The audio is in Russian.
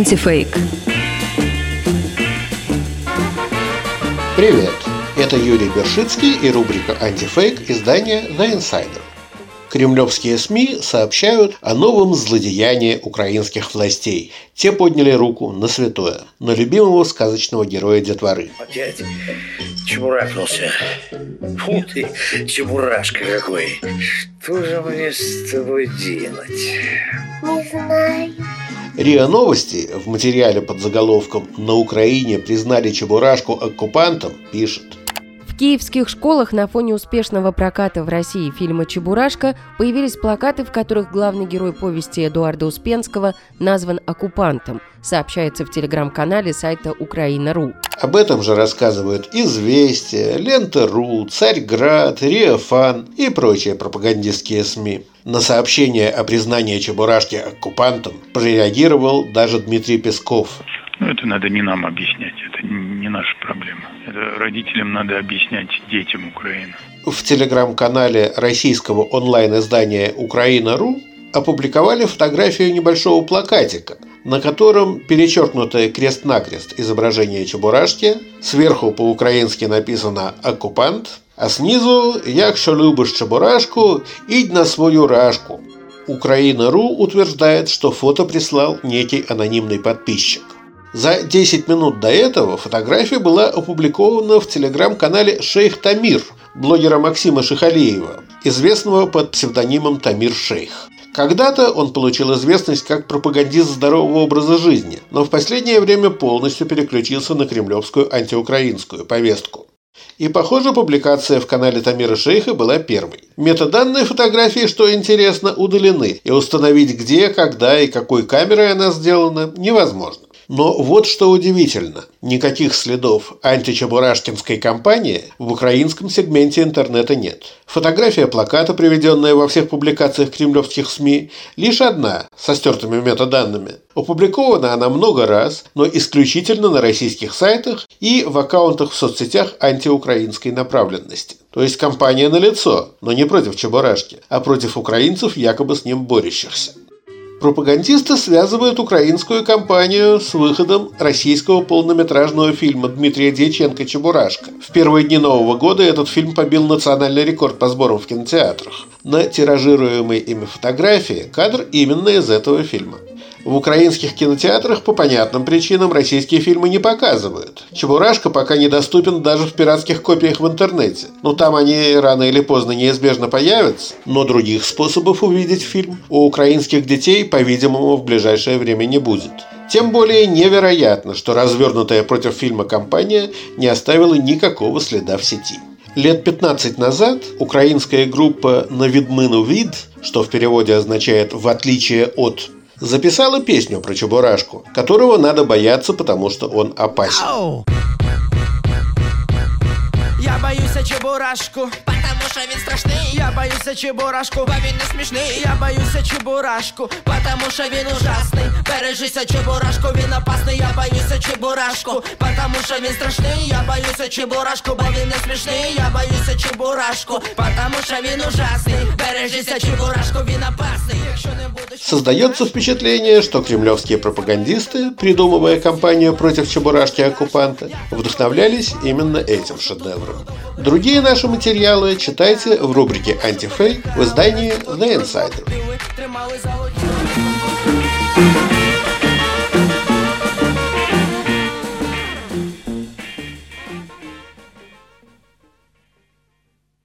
Антифейк. Привет! Это Юрий Бершицкий и рубрика «Антифейк» издания «The Insider». Кремлевские СМИ сообщают о новом злодеянии украинских властей. Те подняли руку на святое, на любимого сказочного героя детворы. Опять чебурашнулся. Фу ты, чебурашка какой. Что же мне с тобой делать? Не знаю. РИА Новости в материале под заголовком «На Украине признали Чебурашку оккупантом» пишет – киевских школах на фоне успешного проката в России фильма «Чебурашка» появились плакаты, в которых главный герой повести Эдуарда Успенского назван оккупантом, сообщается в телеграм-канале сайта Украина.ру. Об этом же рассказывают «Известия», «Лента.ру», «Царьград», «Риофан» и прочие пропагандистские СМИ. На сообщение о признании Чебурашки оккупантом прореагировал даже Дмитрий Песков. Ну, это надо не нам объяснять, это не наша проблема. Это родителям надо объяснять детям Украины. В телеграм-канале российского онлайн-издания «Украина.ру» опубликовали фотографию небольшого плакатика, на котором перечеркнутое крест-накрест изображение Чебурашки, сверху по-украински написано «Оккупант», а снизу «Якщо любиш Чебурашку, идь на свою рашку». Украина.ру утверждает, что фото прислал некий анонимный подписчик. За 10 минут до этого фотография была опубликована в телеграм-канале «Шейх Тамир» блогера Максима Шихалеева, известного под псевдонимом Тамир Шейх. Когда-то он получил известность как пропагандист здорового образа жизни, но в последнее время полностью переключился на кремлевскую антиукраинскую повестку. И, похоже, публикация в канале Тамира Шейха была первой. Метаданные фотографии, что интересно, удалены, и установить где, когда и какой камерой она сделана невозможно. Но вот что удивительно. Никаких следов античебурашкинской кампании в украинском сегменте интернета нет. Фотография плаката, приведенная во всех публикациях кремлевских СМИ, лишь одна, со стертыми метаданными. Опубликована она много раз, но исключительно на российских сайтах и в аккаунтах в соцсетях антиукраинской направленности. То есть кампания налицо, но не против Чебурашки, а против украинцев, якобы с ним борющихся. Пропагандисты связывают украинскую кампанию с выходом российского полнометражного фильма Дмитрия Дьяченко «Чебурашка». В первые дни Нового года этот фильм побил национальный рекорд по сборам в кинотеатрах. На тиражируемой ими фотографии кадр именно из этого фильма. В украинских кинотеатрах по понятным причинам российские фильмы не показывают. Чебурашка пока недоступен даже в пиратских копиях в интернете. Но там они рано или поздно неизбежно появятся. Но других способов увидеть фильм у украинских детей, по-видимому, в ближайшее время не будет. Тем более невероятно, что развернутая против фильма кампания не оставила никакого следа в сети. Лет 15 назад украинская группа «Навидмыну вид», что в переводе означает «в отличие от», записала песню про Чебурашку, которого надо бояться, потому что он опасен. Я боюсь Чебурашку, потому что він страшний. Я боюсь Чебурашку, бо він не смішний. Я боюсь Чебурашку, потому що він ужасний. Бережися Чебурашку, він опасний. Я боюсь Чебурашку, потому що він страшний. Я боюсь Чебурашку, бо він не смішний. Я боюсь Чебурашку, потому що він ужасний. Бережися Чебурашку, він опасний. Якщо не будеш... Создается впечатление, что кремлевские пропагандисты, придумывая кампанию против Чебурашки-оккупанта, вдохновлялись именно этим шедевром. Другие наши материалы читайте в рубрике «Антифейк» в издании «The Insider». Тримали золоті